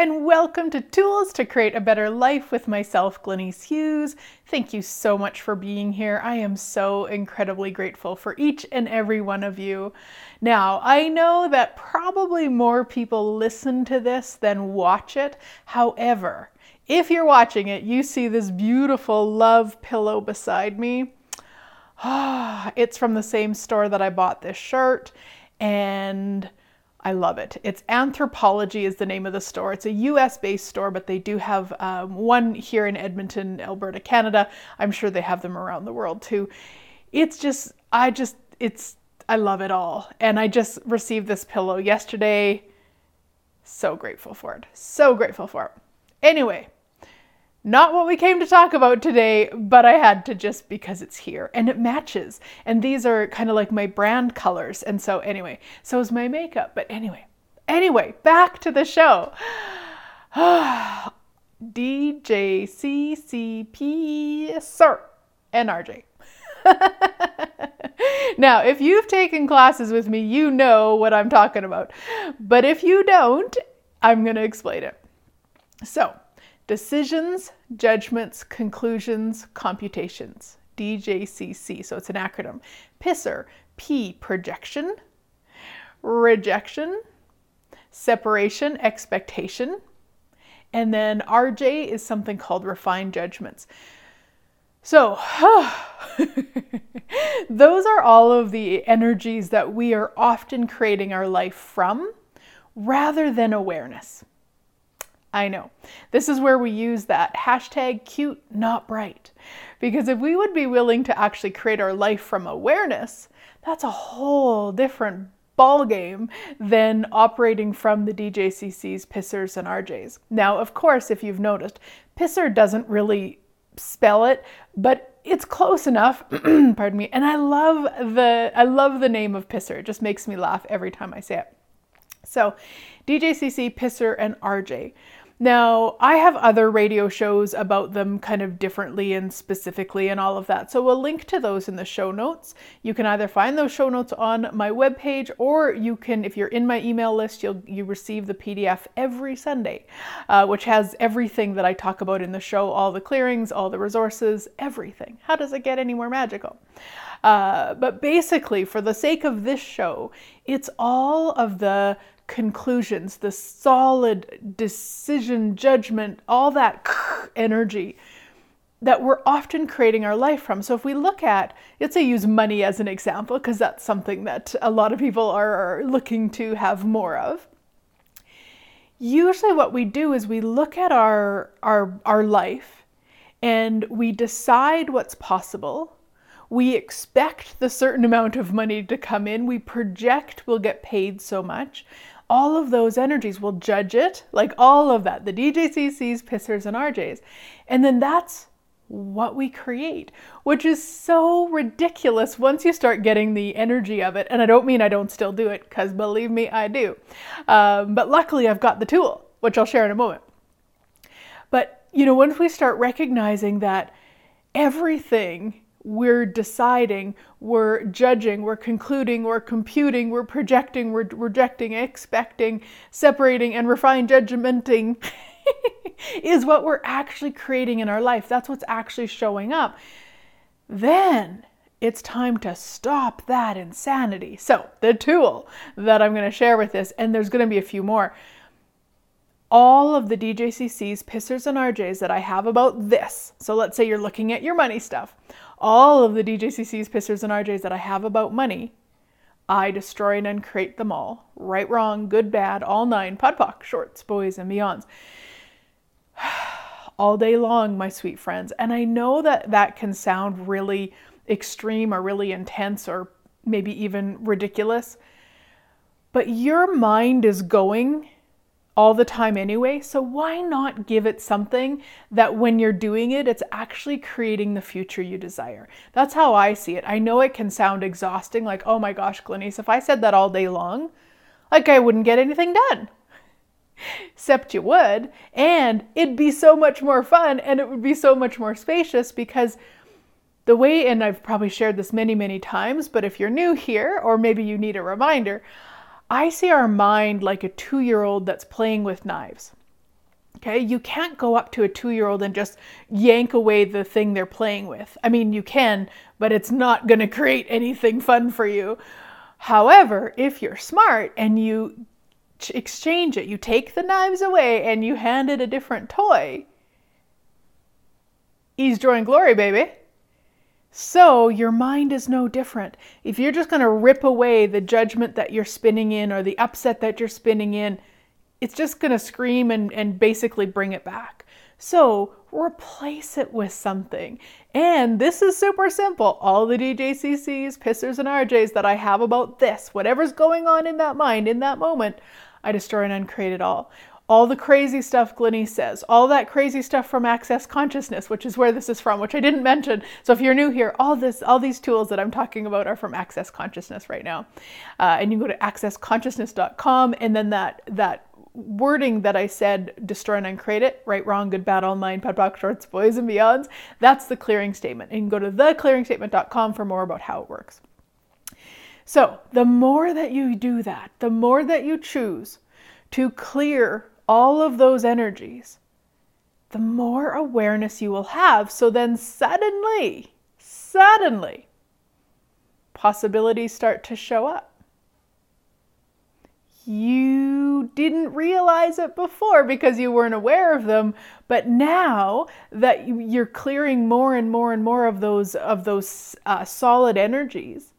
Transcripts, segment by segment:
and welcome to Tools to Create a Better Life with myself, Glenyce Hughes. Thank you so much for being here. I am so incredibly grateful for each and every one of you. Now, I know that probably more people listen to this than watch it. However, if you're watching it, you see this beautiful love pillow beside me. it's from the same store that I bought this shirt, and I love it. It's Anthropologie is the name of the store. It's a US based store, but they do have um, one here in Edmonton, Alberta, Canada. I'm sure they have them around the world too. It's just, I just, it's, I love it all. And I just received this pillow yesterday. So grateful for it. So grateful for it. Anyway, not what we came to talk about today, but I had to just because it's here and it matches. And these are kind of like my brand colors. And so, anyway, so is my makeup. But anyway, anyway, back to the show. DJCCP, sir, and RJ. now, if you've taken classes with me, you know what I'm talking about. But if you don't, I'm going to explain it. So, Decisions, Judgments, Conclusions, Computations. DJCC, so it's an acronym. PISSER, P, projection, rejection, separation, expectation. And then RJ is something called refined judgments. So, those are all of the energies that we are often creating our life from rather than awareness. I know. This is where we use that hashtag cute, not bright. Because if we would be willing to actually create our life from awareness, that's a whole different ball game than operating from the DJCC's pissers and RJs. Now, of course, if you've noticed, pisser doesn't really spell it, but it's close enough. pardon me. And I love the I love the name of pisser. It just makes me laugh every time I say it. So, DJCC, pisser, and RJ. Now, I have other radio shows about them kind of differently and specifically and all of that. So we'll link to those in the show notes. You can either find those show notes on my webpage or you can, if you're in my email list, you'll you receive the PDF every Sunday, uh, which has everything that I talk about in the show, all the clearings, all the resources, everything. How does it get any more magical? Uh, but basically, for the sake of this show, it's all of the conclusions, the solid decision, judgment, all that energy that we're often creating our life from. So if we look at, let's say use money as an example, because that's something that a lot of people are looking to have more of. Usually what we do is we look at our our our life and we decide what's possible. We expect the certain amount of money to come in. We project we'll get paid so much all of those energies will judge it, like all of that, the DJCCs, pissers, and RJs. And then that's what we create, which is so ridiculous once you start getting the energy of it. And I don't mean I don't still do it, because believe me, I do. Um, but luckily, I've got the tool, which I'll share in a moment. But, you know, once we start recognizing that everything we're deciding, we're judging, we're concluding, we're computing, we're projecting, we're rejecting, expecting, separating, and refined judgmenting is what we're actually creating in our life. That's what's actually showing up. Then it's time to stop that insanity. So, the tool that I'm going to share with this, and there's going to be a few more. All of the DJCCs, pissers, and RJs that I have about this. So, let's say you're looking at your money stuff all of the DJCCs, pissers, and RJs that I have about money, I destroy and uncreate them all. Right, wrong, good, bad, all nine, POD POC, shorts, boys, and beyonds. all day long, my sweet friends. And I know that that can sound really extreme or really intense or maybe even ridiculous, but your mind is going all the time anyway. So why not give it something that when you're doing it, it's actually creating the future you desire? That's how I see it. I know it can sound exhausting, like, oh my gosh, Glenyce, if I said that all day long, like I wouldn't get anything done. Except you would, and it'd be so much more fun and it would be so much more spacious because the way, and I've probably shared this many, many times, but if you're new here, or maybe you need a reminder, I see our mind like a two year old that's playing with knives. Okay, you can't go up to a two year old and just yank away the thing they're playing with. I mean, you can, but it's not going to create anything fun for you. However, if you're smart and you exchange it, you take the knives away and you hand it a different toy, joy, and glory, baby. So your mind is no different. If you're just going to rip away the judgment that you're spinning in or the upset that you're spinning in, it's just going to scream and, and basically bring it back. So replace it with something. And this is super simple. All the DJCCs, pissers, and RJs that I have about this, whatever's going on in that mind in that moment, I destroy and uncreate it all. All the crazy stuff Glenyce says, all that crazy stuff from Access Consciousness, which is where this is from, which I didn't mention. So if you're new here, all this, all these tools that I'm talking about are from Access Consciousness right now. Uh, and you go to accessconsciousness.com, and then that that wording that I said, destroy and uncreate it, right, wrong, good, bad, all mine, POD POC, shorts, boys, and beyonds, that's the clearing statement. And you can go to theclearingstatement.com for more about how it works. So, the more that you do that, the more that you choose to clear all of those energies, the more awareness you will have. So then, suddenly, suddenly, possibilities start to show up you didn't realize it before because you weren't aware of them but now that you're clearing more and more and more of those of those uh, solid energies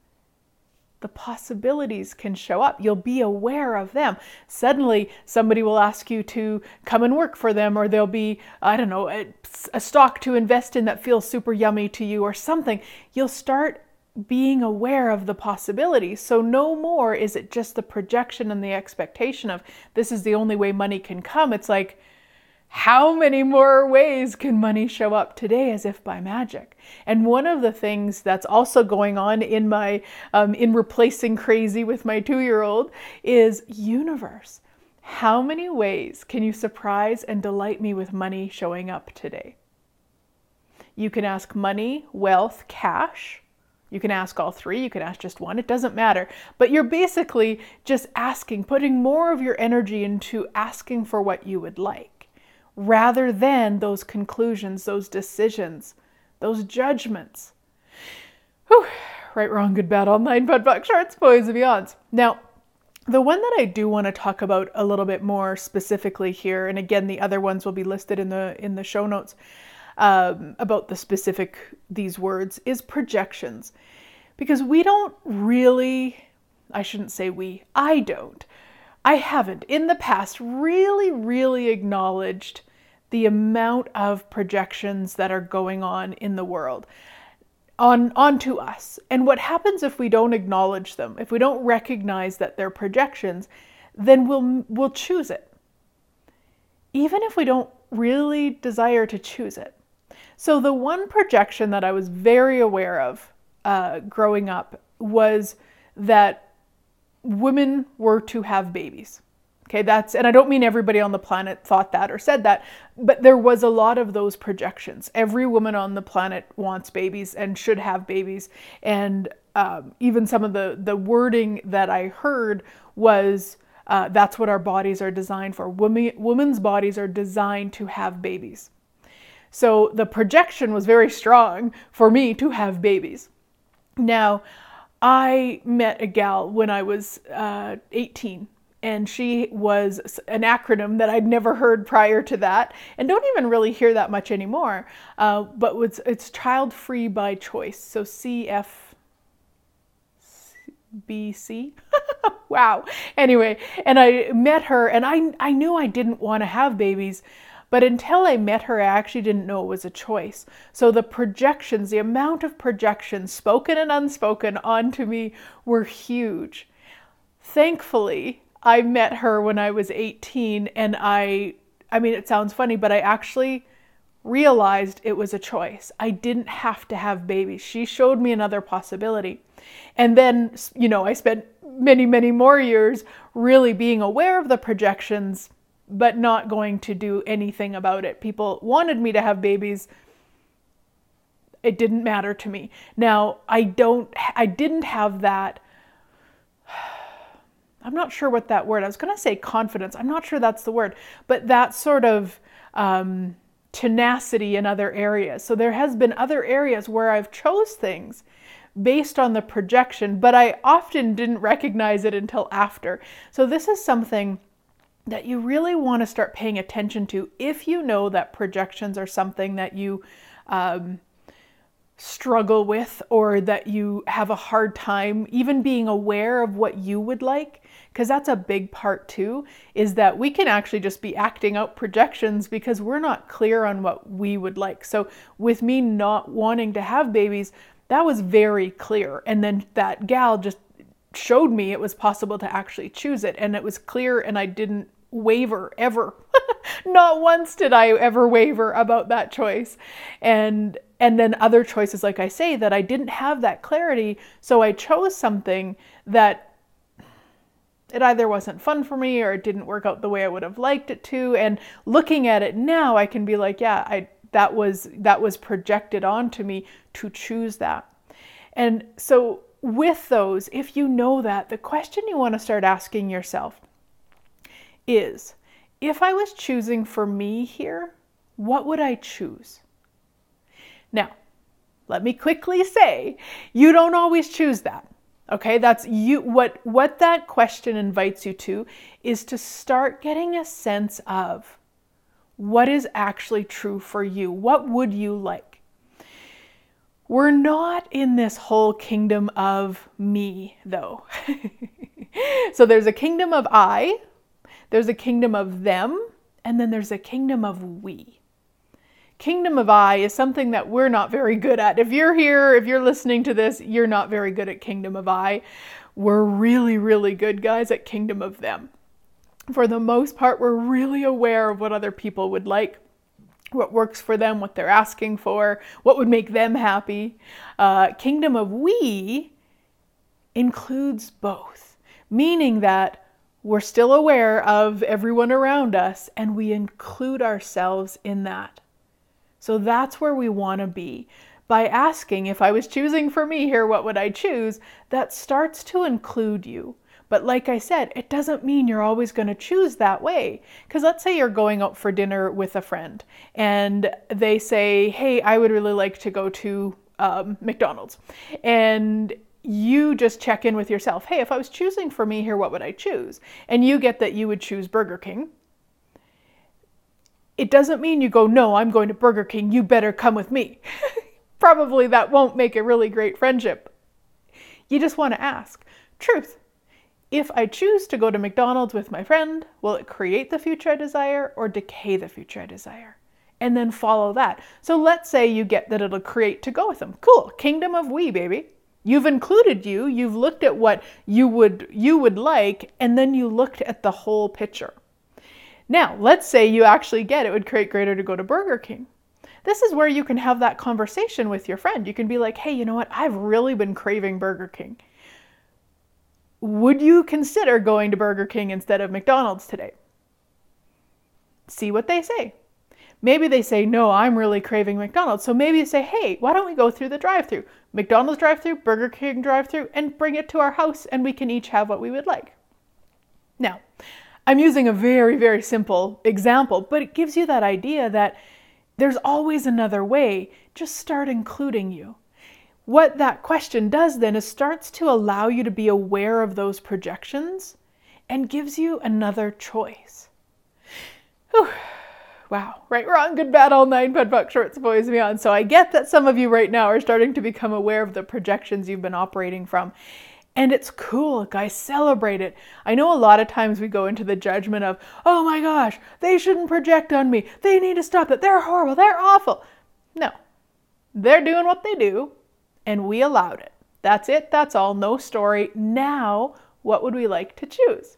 the possibilities can show up you'll be aware of them suddenly somebody will ask you to come and work for them or there'll be i don't know a, a stock to invest in that feels super yummy to you or something you'll start being aware of the possibilities. So no more is it just the projection and the expectation of this is the only way money can come. It's like, how many more ways can money show up today as if by magic? And one of the things that's also going on in my um, in replacing crazy with my two-year-old is universe. How many ways can you surprise and delight me with money showing up today? You can ask money, wealth, cash you can ask all three, you can ask just one, it doesn't matter. But you're basically just asking, putting more of your energy into asking for what you would like rather than those conclusions, those decisions, those judgments. Whew. Right, wrong, good, bad, all nine, POD POC, shorts, boys, and beyonds. Now, the one that I do want to talk about a little bit more specifically here, and again, the other ones will be listed in the in the show notes, um, about the specific these words is projections because we don't really i shouldn't say we i don't i haven't in the past really really acknowledged the amount of projections that are going on in the world on onto us. And what happens if we don't acknowledge them? If we don't recognize that they're projections then we'll we'll choose it. Even if we don't really desire to choose it. So, the one projection that I was very aware of uh, growing up was that women were to have babies. Okay, that's, and I don't mean everybody on the planet thought that or said that, but there was a lot of those projections. Every woman on the planet wants babies and should have babies. And um, even some of the, the wording that I heard was uh, that's what our bodies are designed for. Women, women's bodies are designed to have babies. So the projection was very strong for me to have babies. Now, I met a gal when I was uh, 18, and she was an acronym that I'd never heard prior to that, and don't even really hear that much anymore. Uh, but it's, it's child free by choice, so CFBC. wow. Anyway, and I met her, and I I knew I didn't want to have babies, but until I met her, I actually didn't know it was a choice. So the projections, the amount of projections, spoken and unspoken, onto me were huge. Thankfully, I met her when I was 18 and I I mean it sounds funny, but I actually realized it was a choice. I didn't have to have babies. She showed me another possibility. And then, you know, I spent many, many more years really being aware of the projections but not going to do anything about it. People wanted me to have babies. It didn't matter to me. Now, I don't I didn't have that I'm not sure what that word. I was going to say confidence. I'm not sure that's the word, but that sort of um, tenacity in other areas. So there has been other areas where I've chose things based on the projection, but I often didn't recognize it until after. So this is something that you really want to start paying attention to if you know that projections are something that you um, struggle with or that you have a hard time even being aware of what you would like because that's a big part too is that we can actually just be acting out projections because we're not clear on what we would like. So with me not wanting to have babies that was very clear. And then that gal just showed me it was possible to actually choose it and it was clear and I didn't waver ever. Not once did I ever waver about that choice. And and then other choices like I say that I didn't have that clarity, so I chose something that it either wasn't fun for me or it didn't work out the way I would have liked it to and looking at it now I can be like, yeah, I that was that was projected onto me to choose that. And so with those, if you know that, the question you want to start asking yourself is if I was choosing for me here, what would I choose? Now, let me quickly say, you don't always choose that. Okay, that's you what what that question invites you to is to start getting a sense of what is actually true for you. What would you like? We're not in this whole kingdom of me though. so there's a kingdom of I, there's a kingdom of them, and then there's a kingdom of we. Kingdom of I is something that we're not very good at. If you're here, if you're listening to this, you're not very good at Kingdom of I. We're really, really good guys at Kingdom of them. For the most part, we're really aware of what other people would like what works for them, what they're asking for, what would make them happy. Uh, kingdom of we includes both, meaning that we're still aware of everyone around us and we include ourselves in that. So that's where we want to be. By asking, if I was choosing for me here, what would I choose? That starts to include you. But like I said, it doesn't mean you're always going to choose that way. Because let's say you're going out for dinner with a friend and they say, hey, I would really like to go to um, McDonald's. And you just check in with yourself hey, if I was choosing for me here, what would I choose? And you get that you would choose Burger King it doesn't mean you go, no, I'm going to Burger King, you better come with me. Probably that won't make a really great friendship. You just want to ask. Truth. If I choose to go to McDonald's with my friend, will it create the future I desire or decay the future I desire? And then follow that. So let's say you get that it'll create to go with them. Cool. Kingdom of we, baby. You've included you, you've looked at what you would you would like, and then you looked at the whole picture. Now, let's say you actually get it would create greater to go to Burger King. This is where you can have that conversation with your friend. You can be like, hey, you know what? I've really been craving Burger King. Would you consider going to Burger King instead of McDonald's today? See what they say. Maybe they say, no, I'm really craving McDonald's. So maybe you say, hey, why don't we go through the drive through? McDonald's drive through, Burger King drive through, and bring it to our house and we can each have what we would like. Now, I'm using a very, very simple example, but it gives you that idea that there's always another way. Just start including you. What that question does then is starts to allow you to be aware of those projections and gives you another choice. Whew. Wow, right, wrong, good, bad, all nine, ped, buck, shorts, boys, beyond. So I get that some of you right now are starting to become aware of the projections you've been operating from. And it's cool, guys, celebrate it. I know a lot of times we go into the judgment of, oh my gosh, they shouldn't project on me. They need to stop it. They're horrible. They're awful. No, they're doing what they do, and we allowed it. That's it. That's all. No story. Now, what would we like to choose?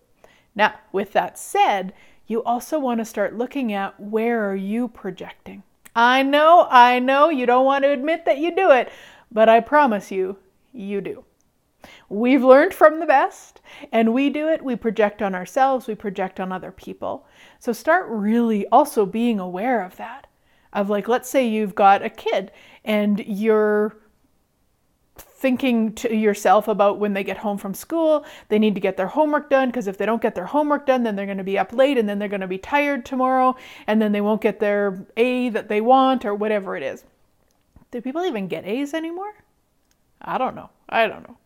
Now, with that said, you also want to start looking at where are you projecting? I know, I know you don't want to admit that you do it, but I promise you, you do. We've learned from the best and we do it. We project on ourselves, we project on other people. So start really also being aware of that. Of like, let's say you've got a kid and you're thinking to yourself about when they get home from school, they need to get their homework done because if they don't get their homework done, then they're going to be up late and then they're going to be tired tomorrow and then they won't get their A that they want or whatever it is. Do people even get A's anymore? I don't know. I don't know.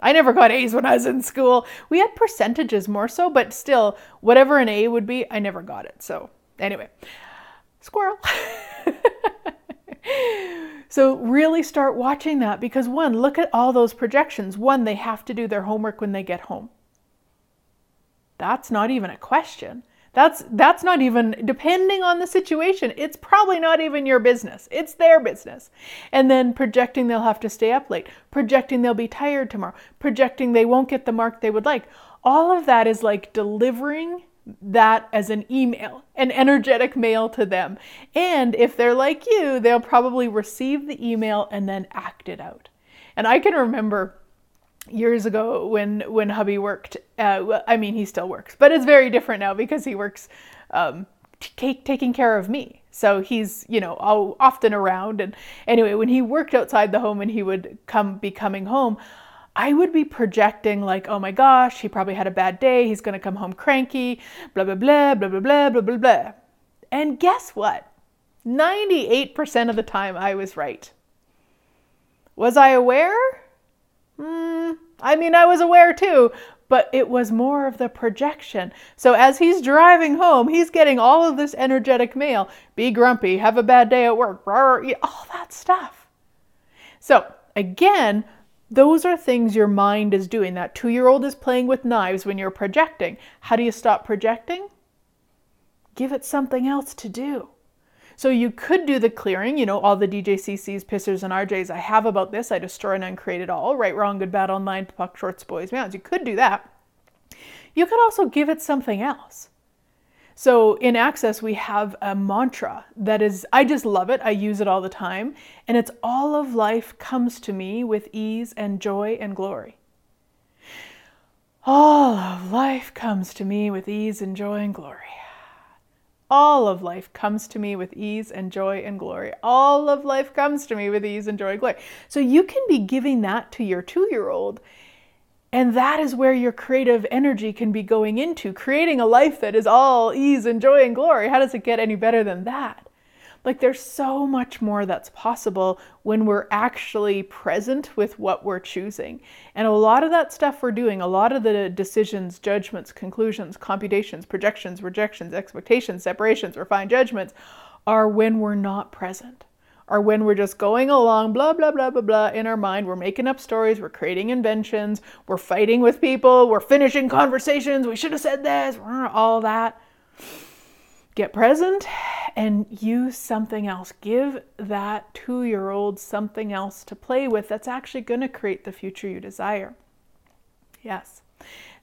I never got A's when I was in school. We had percentages more so, but still, whatever an A would be, I never got it. So, anyway, squirrel. so, really start watching that because one, look at all those projections. One, they have to do their homework when they get home. That's not even a question. That's that's not even depending on the situation. It's probably not even your business. It's their business. And then projecting they'll have to stay up late, projecting they'll be tired tomorrow, projecting they won't get the mark they would like. All of that is like delivering that as an email, an energetic mail to them. And if they're like you, they'll probably receive the email and then act it out. And I can remember years ago when when hubby worked uh, i mean he still works but it's very different now because he works um, t- taking care of me so he's you know all, often around and anyway when he worked outside the home and he would come be coming home i would be projecting like oh my gosh he probably had a bad day he's going to come home cranky blah blah blah blah blah blah blah blah blah and guess what 98% of the time i was right was i aware Mm, I mean, I was aware too, but it was more of the projection. So as he's driving home, he's getting all of this energetic mail be grumpy, have a bad day at work, all that stuff. So again, those are things your mind is doing. That two year old is playing with knives when you're projecting. How do you stop projecting? Give it something else to do. So you could do the clearing, you know, all the DJCCs, pissers, and RJs I have about this. I destroy and uncreate it all. Right, wrong, good, bad, online, puck, shorts, boys, mounds. You could do that. You could also give it something else. So in Access, we have a mantra that is, I just love it. I use it all the time. And it's all of life comes to me with ease and joy and glory. All of life comes to me with ease and joy and glory. All of life comes to me with ease and joy and glory. All of life comes to me with ease and joy and glory. So you can be giving that to your two year old. And that is where your creative energy can be going into, creating a life that is all ease and joy and glory. How does it get any better than that? Like there's so much more that's possible when we're actually present with what we're choosing. And a lot of that stuff we're doing, a lot of the decisions, judgments, conclusions, computations, projections, rejections, expectations, separations, refined judgments are when we're not present. Or when we're just going along, blah, blah, blah, blah, blah, in our mind. We're making up stories, we're creating inventions, we're fighting with people, we're finishing conversations, we should have said this, all that get present and use something else. Give that two year old something else to play with that's actually going to create the future you desire. Yes.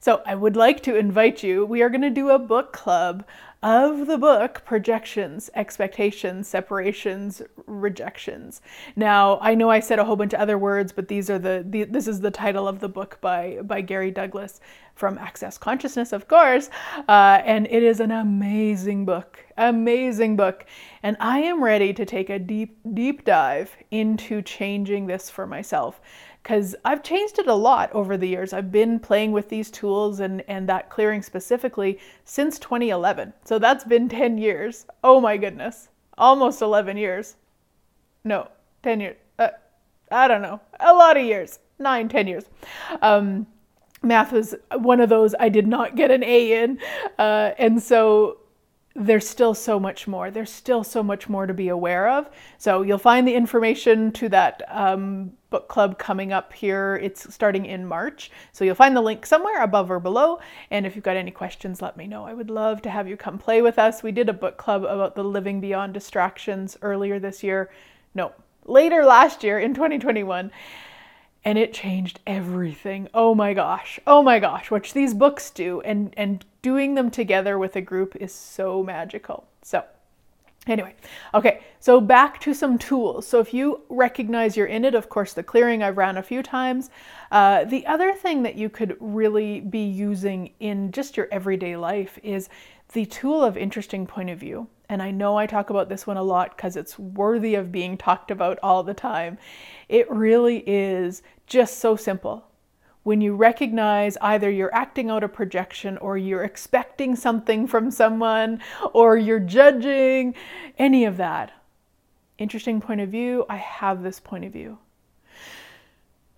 So I would like to invite you. We are going to do a book club of the book Projections, Expectations, Separations, Rejections. Now, I know I said a whole bunch of other words, but these are the, the this is the title of the book by by Gary Douglas from Access Consciousness, of course. Uh, and it is an amazing book, amazing book. And I am ready to take a deep, deep dive into changing this for myself because I've changed it a lot over the years. I've been playing with these tools and, and that clearing specifically since 2011. So that's been 10 years. Oh my goodness. Almost 11 years. No, 10 years. Uh, I don't know. A lot of years. Nine, 10 years. Um, math was one of those I did not get an A in. Uh, and so there's still so much more. There's still so much more to be aware of. So you'll find the information to that um, book club coming up here. It's starting in March. So you'll find the link somewhere above or below. And if you've got any questions, let me know. I would love to have you come play with us. We did a book club about the living beyond distractions earlier this year. No, later last year in 2021 and it changed everything. Oh my gosh. Oh my gosh, which these books do and and doing them together with a group is so magical. So, anyway, okay, so back to some tools. So, if you recognize you're in it, of course, the clearing I've ran a few times. Uh, the other thing that you could really be using in just your everyday life is the tool of interesting point of view. and I know I talk about this one a lot because it's worthy of being talked about all the time. It really is just so simple. When you recognize either you're acting out a projection or you're expecting something from someone or you're judging, any of that. Interesting point of view, I have this point of view.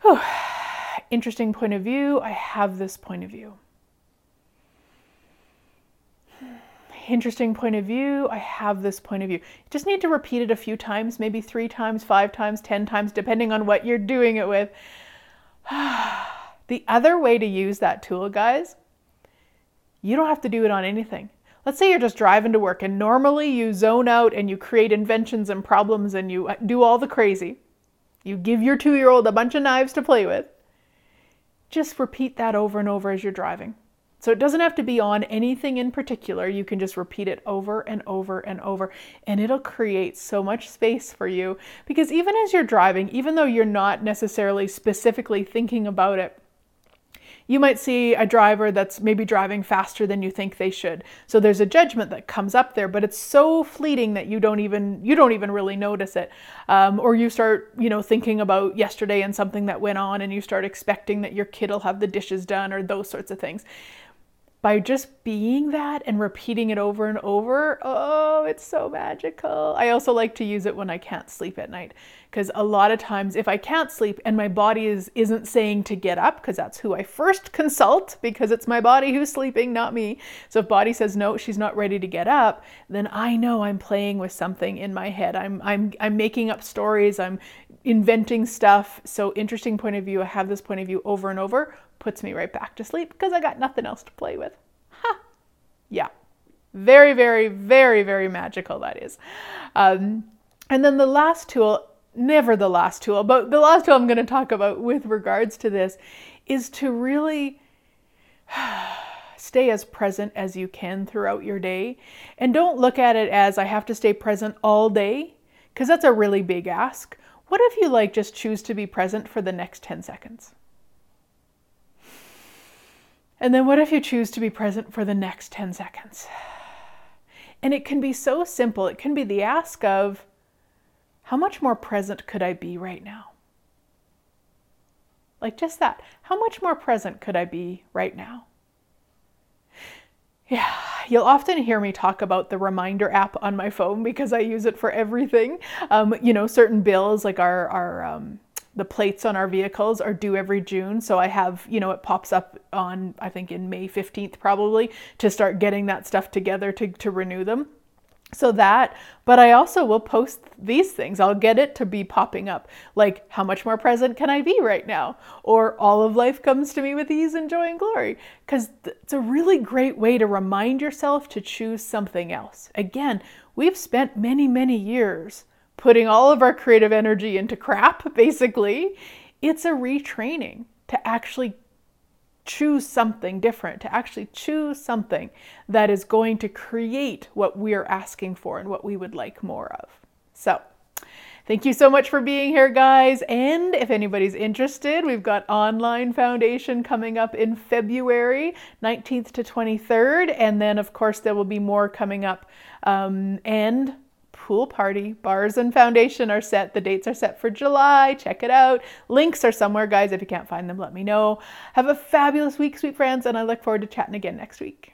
Whew. Interesting point of view, I have this point of view. interesting point of view. I have this point of view. You just need to repeat it a few times, maybe three times, five times, 10 times, depending on what you're doing it with. the other way to use that tool, guys, you don't have to do it on anything. Let's say you're just driving to work and normally you zone out and you create inventions and problems and you uh, do all the crazy. You give your two year old a bunch of knives to play with. Just repeat that over and over as you're driving. So it doesn't have to be on anything in particular. You can just repeat it over and over and over, and it'll create so much space for you. Because even as you're driving, even though you're not necessarily specifically thinking about it, you might see a driver that's maybe driving faster than you think they should. So there's a judgment that comes up there, but it's so fleeting that you don't even you don't even really notice it. Um, or you start you know thinking about yesterday and something that went on, and you start expecting that your kid will have the dishes done or those sorts of things by just being that and repeating it over and over, oh, it's so magical. I also like to use it when I can't sleep at night because a lot of times if I can't sleep and my body is isn't saying to get up because that's who I first consult because it's my body who's sleeping, not me. So if body says no, she's not ready to get up, then I know I'm playing with something in my head. I'm I'm I'm making up stories, I'm inventing stuff. So interesting point of view, I have this point of view over and over puts me right back to sleep because I got nothing else to play with. Ha! Yeah. Very, very, very, very magical that is. Um, and then the last tool, never the last tool, but the last tool I'm going to talk about with regards to this is to really stay as present as you can throughout your day. And don't look at it as I have to stay present all day, because that's a really big ask. What if you like just choose to be present for the next 10 seconds? And then what if you choose to be present for the next 10 seconds? And it can be so simple. It can be the ask of, how much more present could I be right now? Like just that. How much more present could I be right now? Yeah, you'll often hear me talk about the reminder app on my phone because I use it for everything. Um, you know, certain bills like our, our um, the plates on our vehicles are due every June. So I have, you know, it pops up on, I think in May 15th probably to start getting that stuff together to, to renew them. So that, but I also will post these things. I'll get it to be popping up. Like, how much more present can I be right now? Or all of life comes to me with ease and joy and glory. Because it's a really great way to remind yourself to choose something else. Again, we've spent many, many years putting all of our creative energy into crap, basically. It's a retraining to actually choose something different, to actually choose something that is going to create what we're asking for and what we would like more of. So, Thank you so much for being here, guys. And if anybody's interested, we've got online foundation coming up in February 19th to 23rd. And then, of course, there will be more coming up. Um, and pool party. Bars and foundation are set. The dates are set for July. Check it out. Links are somewhere, guys. If you can't find them, let me know. Have a fabulous week, sweet friends, and I look forward to chatting again next week.